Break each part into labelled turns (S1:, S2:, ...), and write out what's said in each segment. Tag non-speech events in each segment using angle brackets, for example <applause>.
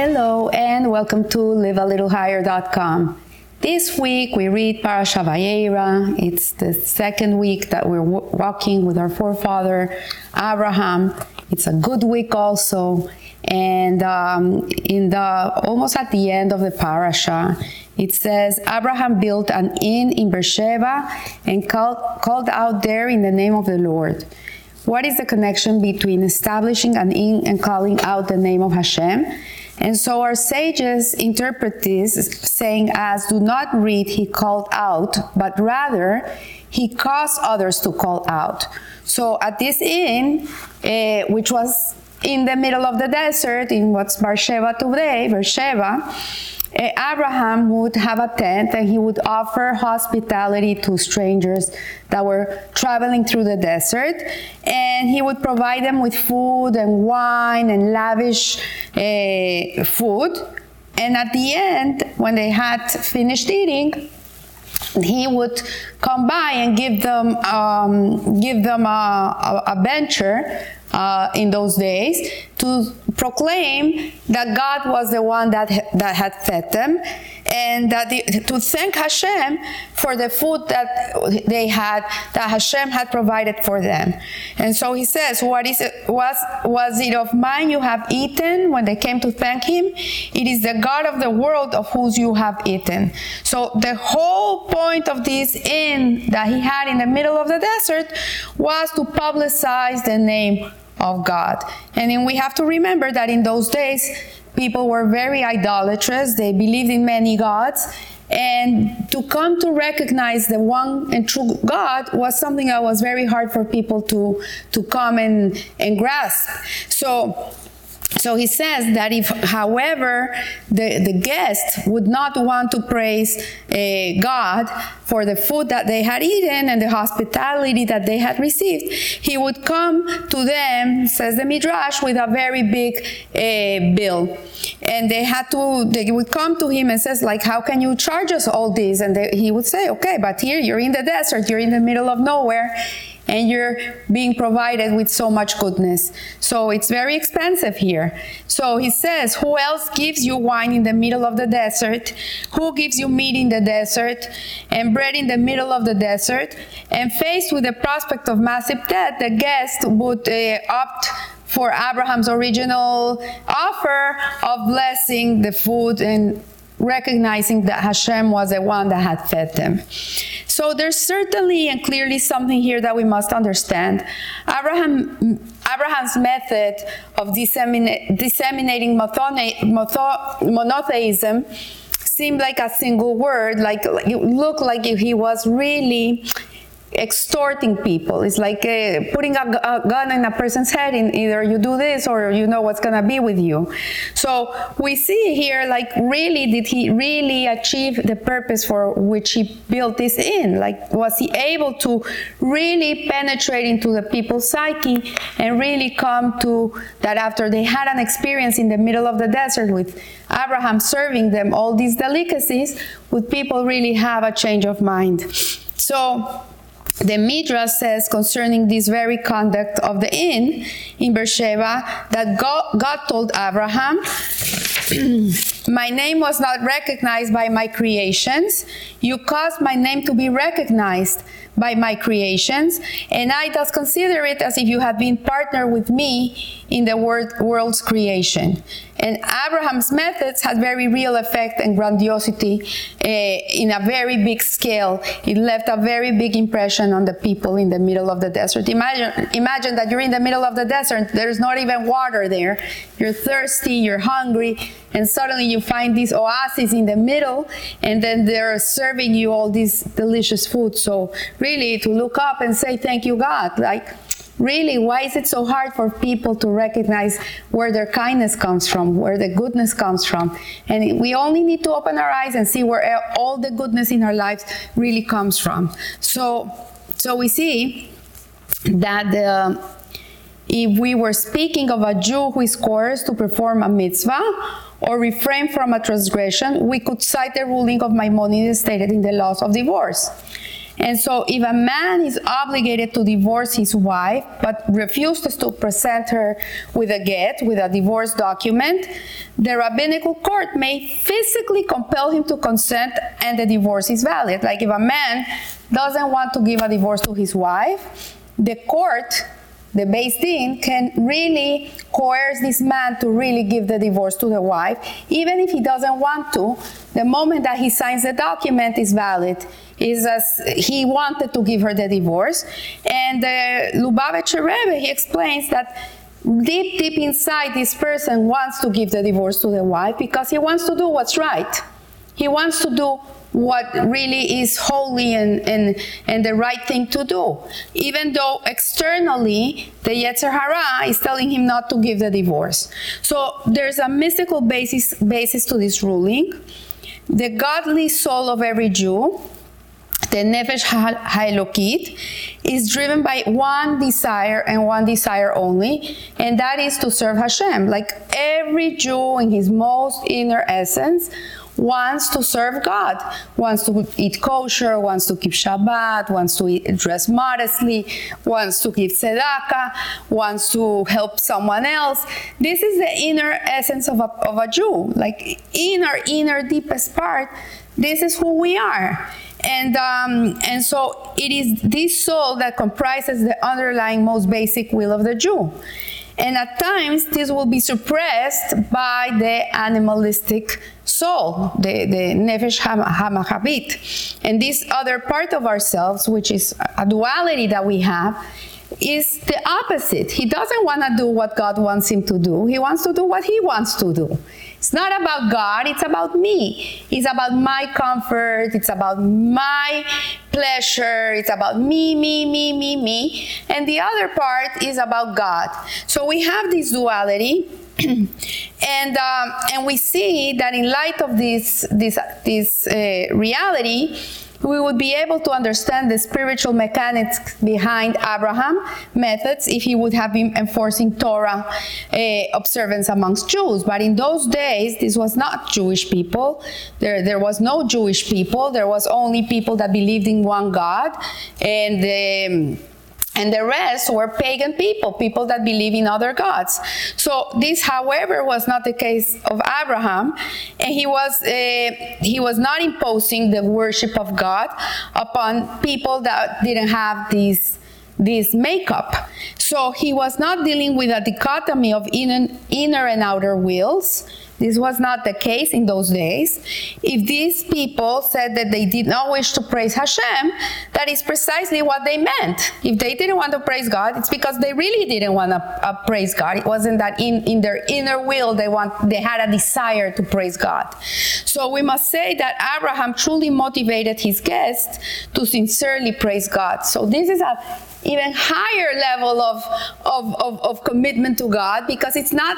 S1: Hello and welcome to livealittlehigher.com. This week we read Parasha Vayeira. It's the second week that we're walking with our forefather Abraham. It's a good week also. And um, in the almost at the end of the parasha, it says Abraham built an inn in Beersheba and called, called out there in the name of the Lord. What is the connection between establishing an inn and calling out the name of Hashem? And so our sages interpret this saying as do not read he called out, but rather he caused others to call out. So at this inn, uh, which was in the middle of the desert in what's Beersheba today, Beersheba, Abraham would have a tent and he would offer hospitality to strangers that were traveling through the desert. And he would provide them with food and wine and lavish uh, food. And at the end, when they had finished eating, he would come by and give them um, give them a, a, a bencher uh, in those days to proclaim that God was the one that, that had fed them and that the, to thank Hashem for the food that they had, that Hashem had provided for them. And so he says, what is it, was, was it of mine you have eaten when they came to thank him? It is the God of the world of whose you have eaten. So the whole point of this inn that he had in the middle of the desert was to publicize the name of God. And then we have to remember that in those days, people were very idolatrous. They believed in many gods. And to come to recognize the one and true God was something that was very hard for people to, to come and, and grasp. So so he says that if, however, the, the guest would not want to praise uh, God for the food that they had eaten and the hospitality that they had received, he would come to them, says the Midrash, with a very big uh, bill. And they had to, they would come to him and says, like, how can you charge us all this? And they, he would say, okay, but here you're in the desert, you're in the middle of nowhere and you're being provided with so much goodness. So it's very expensive here. So he says, Who else gives you wine in the middle of the desert? Who gives you meat in the desert and bread in the middle of the desert? And faced with the prospect of massive debt, the guest would uh, opt for Abraham's original offer of blessing the food and recognizing that Hashem was the one that had fed them. So there's certainly and clearly something here that we must understand. Abraham, Abraham's method of disseminating monotheism seemed like a single word, like it looked like he was really extorting people. It's like uh, putting a, a, gun in a person's head in either you do this or you know what's gonna be with you. So we see here like really did he really achieve the purpose for which he built this in? Like was he able to really penetrate into the people's psyche and really come to that after they had an experience in the middle of the desert with Abraham serving them all these delicacies, would people really have a change of mind? So the Midrash says concerning this very conduct of the inn in Beersheba that God, God told Abraham, <clears throat> My name was not recognized by my creations. You caused my name to be recognized by my creations, and I thus consider it as if you had been partner with me in the world's creation. And Abraham's methods had very real effect and grandiosity uh, in a very big scale. It left a very big impression on the people in the middle of the desert. Imagine, imagine that you're in the middle of the desert, there's not even water there. You're thirsty, you're hungry, and suddenly you find these oases in the middle, and then they're serving you all this delicious food. So, really, to look up and say, Thank you, God. Like, really, why is it so hard for people to recognize where their kindness comes from, where the goodness comes from? And we only need to open our eyes and see where all the goodness in our lives really comes from. So, so we see that the, if we were speaking of a Jew who is coerced to perform a mitzvah, or refrain from a transgression, we could cite the ruling of Maimonides stated in the laws of divorce. And so if a man is obligated to divorce his wife but refuses to present her with a get, with a divorce document, the rabbinical court may physically compel him to consent and the divorce is valid. Like if a man doesn't want to give a divorce to his wife, the court the Beis Din can really coerce this man to really give the divorce to the wife, even if he doesn't want to. The moment that he signs the document is valid. Is as he wanted to give her the divorce, and uh, the Lubavitcher Rebbe he explains that deep, deep inside, this person wants to give the divorce to the wife because he wants to do what's right. He wants to do what really is holy and, and, and the right thing to do. Even though externally the Yetzer Hara is telling him not to give the divorce. So there's a mystical basis, basis to this ruling. The godly soul of every Jew, the Nefesh HaElokit, is driven by one desire and one desire only, and that is to serve Hashem. Like every Jew in his most inner essence wants to serve God, wants to eat kosher, wants to keep Shabbat, wants to eat, dress modestly, wants to give tzedakah, wants to help someone else. This is the inner essence of a, of a Jew. Like inner, inner deepest part, this is who we are. And, um, and so it is this soul that comprises the underlying most basic will of the Jew. And at times, this will be suppressed by the animalistic soul, the, the nefesh hamachabit. And this other part of ourselves, which is a duality that we have, is the opposite. He doesn't want to do what God wants him to do. He wants to do what he wants to do. It's not about God, it's about me. It's about my comfort, it's about my pleasure, it's about me, me, me, me, me. And the other part is about God. So we have this duality. <clears throat> and um, and we see that in light of this this this uh, reality, we would be able to understand the spiritual mechanics behind Abraham methods if he would have been enforcing Torah uh, observance amongst Jews. But in those days, this was not Jewish people. There, there was no Jewish people. There was only people that believed in one God. And um, and the rest were pagan people, people that believe in other gods. So this, however, was not the case of Abraham, and he was uh, he was not imposing the worship of God upon people that didn't have these this makeup. So he was not dealing with a dichotomy of inner, inner and outer wills this was not the case in those days. If these people said that they did not wish to praise Hashem, that is precisely what they meant. If they didn't want to praise God, it's because they really didn't want to uh, praise God. It wasn't that in, in their inner will they want they had a desire to praise God. So we must say that Abraham truly motivated his guests to sincerely praise God. So this is a even higher level of, of, of, of, commitment to God because it's not,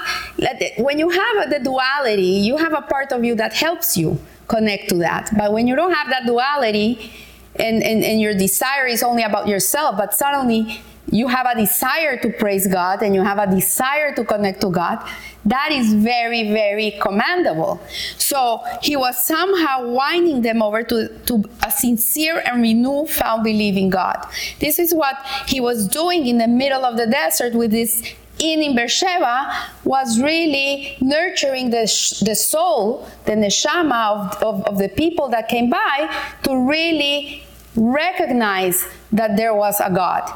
S1: when you have the duality, you have a part of you that helps you connect to that. But when you don't have that duality and, and, and your desire is only about yourself, but suddenly you have a desire to praise God and you have a desire to connect to God, that is very, very commendable. So he was somehow winding them over to, to a sincere and renewed found belief in God. This is what he was doing in the middle of the desert with this inn in Beersheba was really nurturing the, the soul, the neshama of, of, of the people that came by to really recognize that there was a God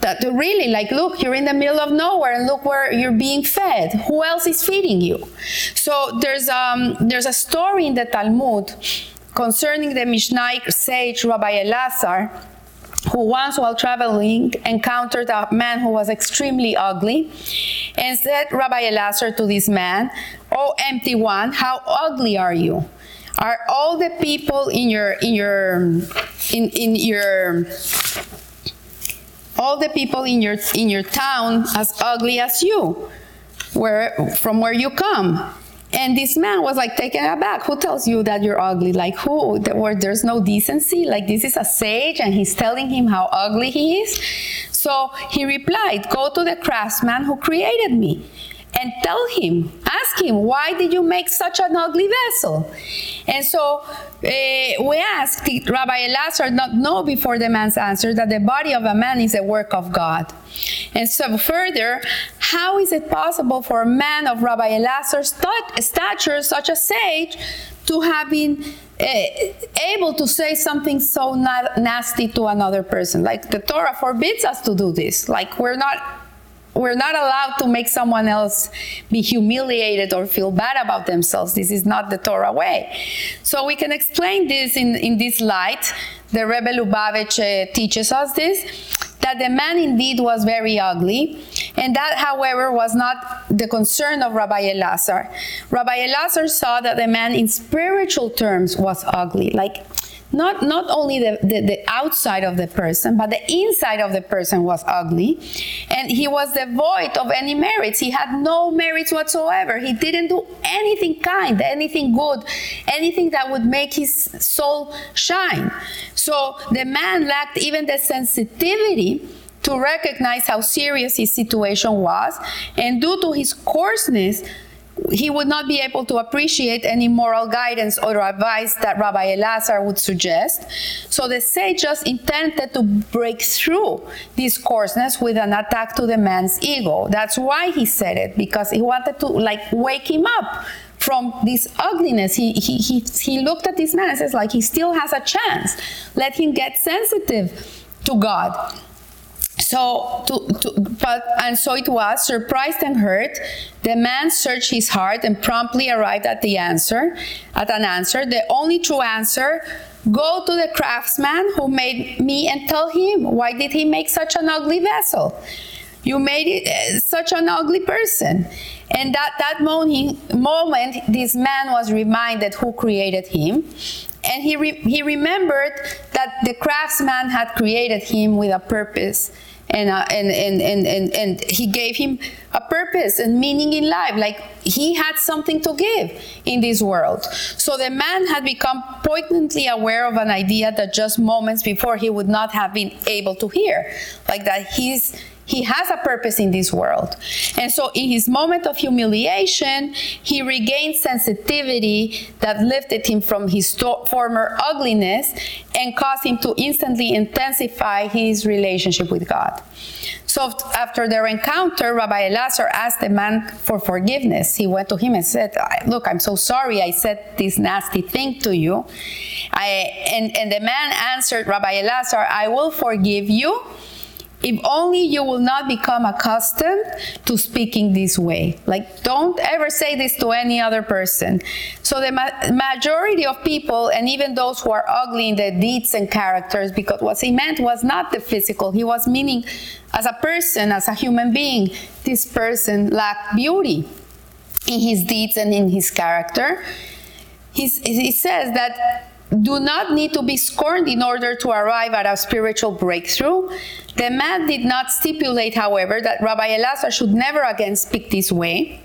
S1: that really like look you're in the middle of nowhere and look where you're being fed. Who else is feeding you? So there's um there's a story in the talmud concerning the mishnaic sage rabbi elazar who once while traveling encountered a man who was extremely ugly and said rabbi elazar to this man oh empty one how ugly are you? Are all the people in your in your in in your all the people in your in your town as ugly as you where from where you come. And this man was like taken aback. Who tells you that you're ugly? Like who where there's no decency? Like this is a sage and he's telling him how ugly he is. So he replied go to the craftsman who created me and tell him, ask him, why did you make such an ugly vessel? And so uh, we asked, Rabbi Elazar not know before the man's answer that the body of a man is a work of God? And so further, how is it possible for a man of Rabbi Elazar's stature, such a sage, to have been uh, able to say something so nasty to another person? Like the Torah forbids us to do this. Like we're not we're not allowed to make someone else be humiliated or feel bad about themselves. This is not the Torah way. So we can explain this in, in this light. The Rebbe Lubavitch uh, teaches us this that the man indeed was very ugly, and that, however, was not the concern of Rabbi Elazar. Rabbi Elazar saw that the man, in spiritual terms, was ugly. Like not not only the, the, the, outside of the person but the inside of the person was ugly. And he was devoid of any merits. He had no merits whatsoever. He didn't do anything kind anything good anything that would make his soul shine. So the man lacked even the sensitivity to recognize how serious his situation was. And due to his coarseness he would not be able to appreciate any moral guidance or advice that Rabbi Elazar would suggest. So the sage just intended to break through this coarseness with an attack to the man's ego. That's why he said it, because he wanted to like wake him up from this ugliness. He, he, he, he looked at this man and says like he still has a chance. Let him get sensitive to God. So, to, to, but, and so it was, surprised and hurt, the man searched his heart and promptly arrived at the answer, at an answer, the only true answer, go to the craftsman who made me and tell him, why did he make such an ugly vessel? You made it uh, such an ugly person. And that, that moment, moment, this man was reminded who created him. And he, re- he remembered that the craftsman had created him with a purpose and, uh, and, and, and, and, and he gave him a purpose and meaning in life. Like he had something to give in this world. So the man had become poignantly aware of an idea that just moments before he would not have been able to hear. Like that he's he has a purpose in this world. And so, in his moment of humiliation, he regained sensitivity that lifted him from his former ugliness and caused him to instantly intensify his relationship with God. So, after their encounter, Rabbi Elazar asked the man for forgiveness. He went to him and said, Look, I'm so sorry I said this nasty thing to you. I, and, and the man answered Rabbi Elazar, I will forgive you if only you will not become accustomed to speaking this way. Like, don't ever say this to any other person. So, the ma- majority of people, and even those who are ugly in their deeds and characters, because what he meant was not the physical, he was meaning as a person, as a human being, this person lacked beauty in his deeds and in his character. He's, he says that do not need to be scorned in order to arrive at a spiritual breakthrough. The man did not stipulate, however, that Rabbi Elazar should never again speak this way.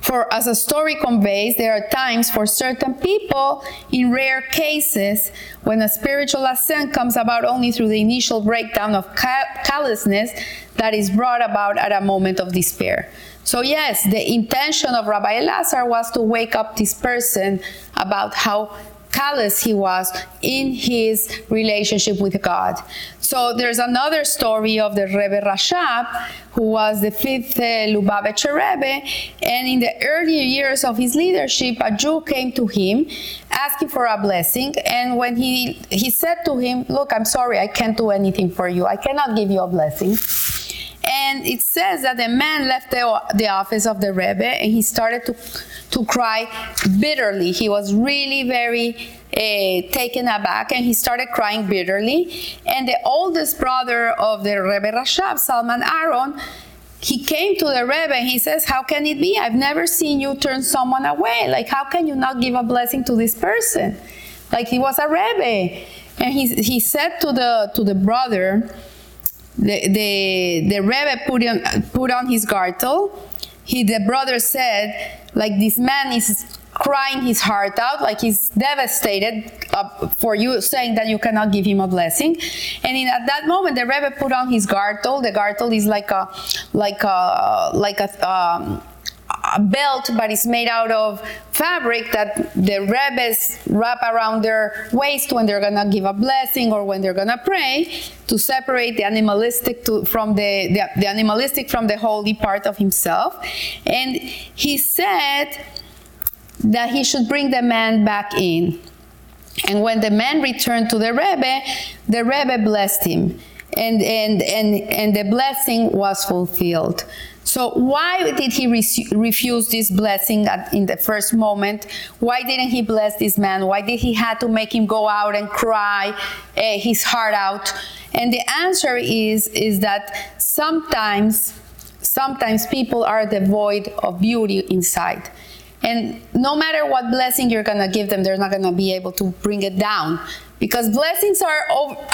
S1: For as a story conveys, there are times for certain people, in rare cases, when a spiritual ascent comes about only through the initial breakdown of callousness that is brought about at a moment of despair. So, yes, the intention of Rabbi Elazar was to wake up this person about how callous he was in his relationship with God. So there's another story of the Rebbe Rashab, who was the fifth uh, Lubavitcher Rebbe, and in the early years of his leadership, a Jew came to him asking for a blessing, and when he he said to him, "Look, I'm sorry, I can't do anything for you. I cannot give you a blessing." And it says that the man left the, the office of the Rebbe and he started to, to cry bitterly. He was really very uh, taken aback and he started crying bitterly. And the oldest brother of the Rebbe Rashab, Zalman Aaron, he came to the Rebbe and he says, How can it be? I've never seen you turn someone away. Like, how can you not give a blessing to this person? Like, he was a Rebbe. And he, he said to the, to the brother, the, the, the Rebbe put on, put on his gartel. He, the brother said, like, this man is crying his heart out, like he's devastated uh, for you saying that you cannot give him a blessing. And in, at that moment, the Rebbe put on his gartel. The gartel is like a, like a, like a, um, a belt, but it's made out of fabric that the rabbis wrap around their waist when they're gonna give a blessing or when they're gonna pray to separate the animalistic to, from the, the, the animalistic from the holy part of himself. And he said that he should bring the man back in. And when the man returned to the Rebbe, the Rebbe blessed him. And, and, and, and the blessing was fulfilled. So why did he re- refuse this blessing at, in the first moment? Why didn't he bless this man? Why did he have to make him go out and cry uh, his heart out? And the answer is is that sometimes sometimes people are devoid of beauty inside. And no matter what blessing you're going to give them, they're not going to be able to bring it down because blessings are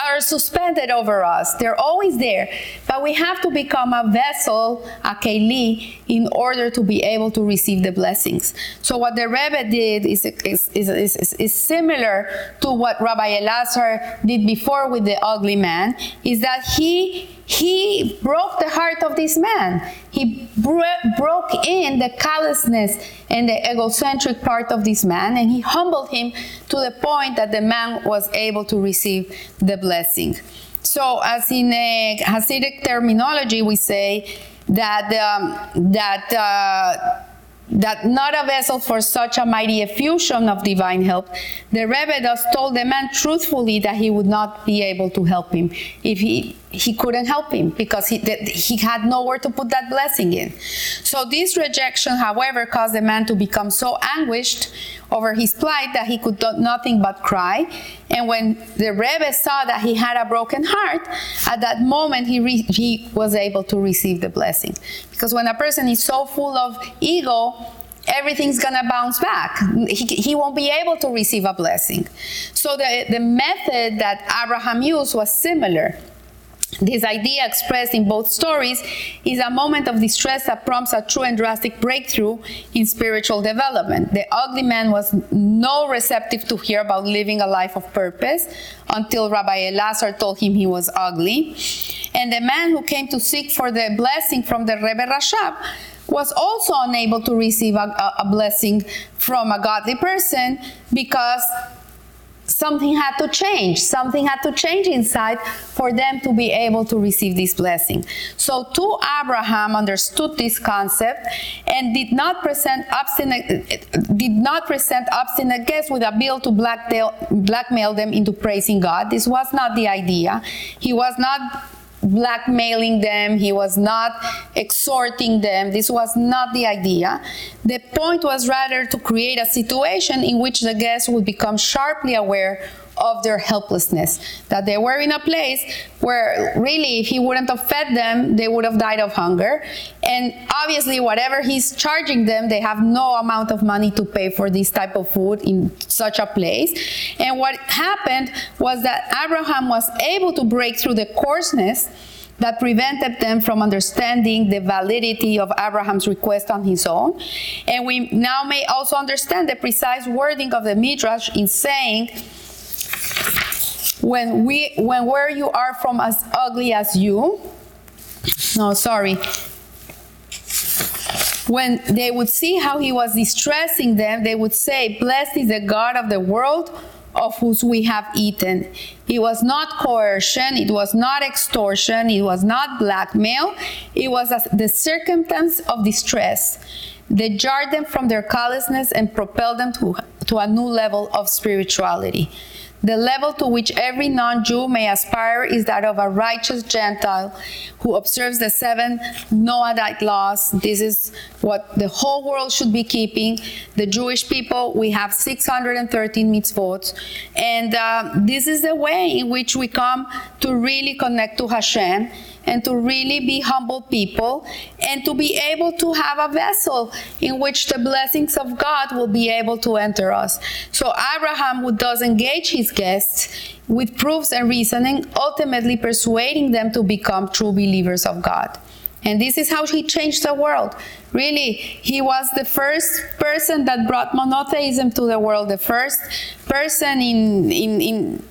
S1: are suspended over us. They're always there, but we have to become a vessel, a keli, in order to be able to receive the blessings. So what the Rebbe did is is, is, is, is similar to what Rabbi Elazar did before with the ugly man. Is that he he broke the heart of this man. He bro- broke in the callousness and the egocentric part of this man, and he humbled him to the point that the man was able to receive the blessing. So, as in a Hasidic terminology, we say that um, that. Uh, that not a vessel for such a mighty effusion of divine help, the Rebbe thus told the man truthfully that he would not be able to help him if he he couldn't help him because he, he had nowhere to put that blessing in. So this rejection, however, caused the man to become so anguished over his plight that he could do nothing but cry. And when the Rebbe saw that he had a broken heart, at that moment he, re- he was able to receive the blessing. Because when a person is so full of ego, everything's gonna bounce back. He, he won't be able to receive a blessing. So the, the method that Abraham used was similar. This idea expressed in both stories is a moment of distress that prompts a true and drastic breakthrough in spiritual development. The ugly man was no receptive to hear about living a life of purpose until Rabbi Elazar told him he was ugly. And the man who came to seek for the blessing from the Rebbe Rashab was also unable to receive a, a blessing from a godly person because something had to change. Something had to change inside for them to be able to receive this blessing. So too Abraham understood this concept and did not present obstinate did not present obstinate guests with a bill to blackmail, blackmail them into praising God. This was not the idea. He was not blackmailing them, he was not exhorting them. This was not the idea. The point was rather to create a situation in which the guests would become sharply aware of their helplessness. That they were in a place where really, if he wouldn't have fed them, they would have died of hunger. And obviously, whatever he's charging them, they have no amount of money to pay for this type of food in such a place. And what happened was that Abraham was able to break through the coarseness that prevented them from understanding the validity of Abraham's request on his own. And we now may also understand the precise wording of the Midrash in saying, when we when where you are from as ugly as you no sorry. When they would see how he was distressing them they would say blessed is the god of the world of whose we have eaten. It was not coercion it was not extortion it was not blackmail it was the circumstance of distress. That jarred them from their callousness and propelled them to, to a new level of spirituality the level to which every non Jew may aspire is that of a righteous Gentile who observes the seven Noahide laws. This is what the whole world should be keeping. The Jewish people, we have 613 mitzvot. And uh, this is the way in which we come to really connect to Hashem and to really be humble people and to be able to have a vessel in which the blessings of God will be able to enter us. So Abraham would does engage his guests with proofs and reasoning, ultimately persuading them to become true believers of God. And this is how he changed the world. Really, he was the first person that brought monotheism to the world, the first person in, in, in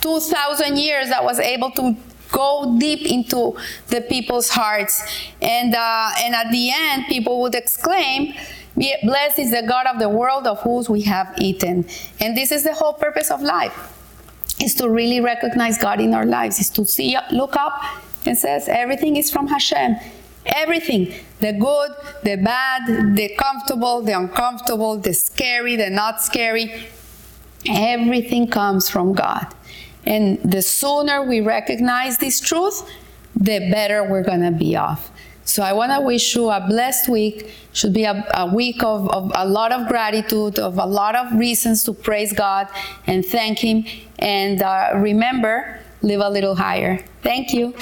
S1: 2,000 years that was able to go deep into the people's hearts. And, uh, and at the end, people would exclaim, Blessed is the God of the world of whose we have eaten. And this is the whole purpose of life is to really recognize God in our lives, is to see, look up and says everything is from Hashem. Everything, the good, the bad, the comfortable, the uncomfortable, the scary, the not scary, everything comes from God. And the sooner we recognize this truth, the better we're going to be off. So I want to wish you a blessed week. Should be a, a week of, of, a lot of gratitude, of a lot of reasons to praise God and thank Him. And uh, remember, live a little higher. Thank you.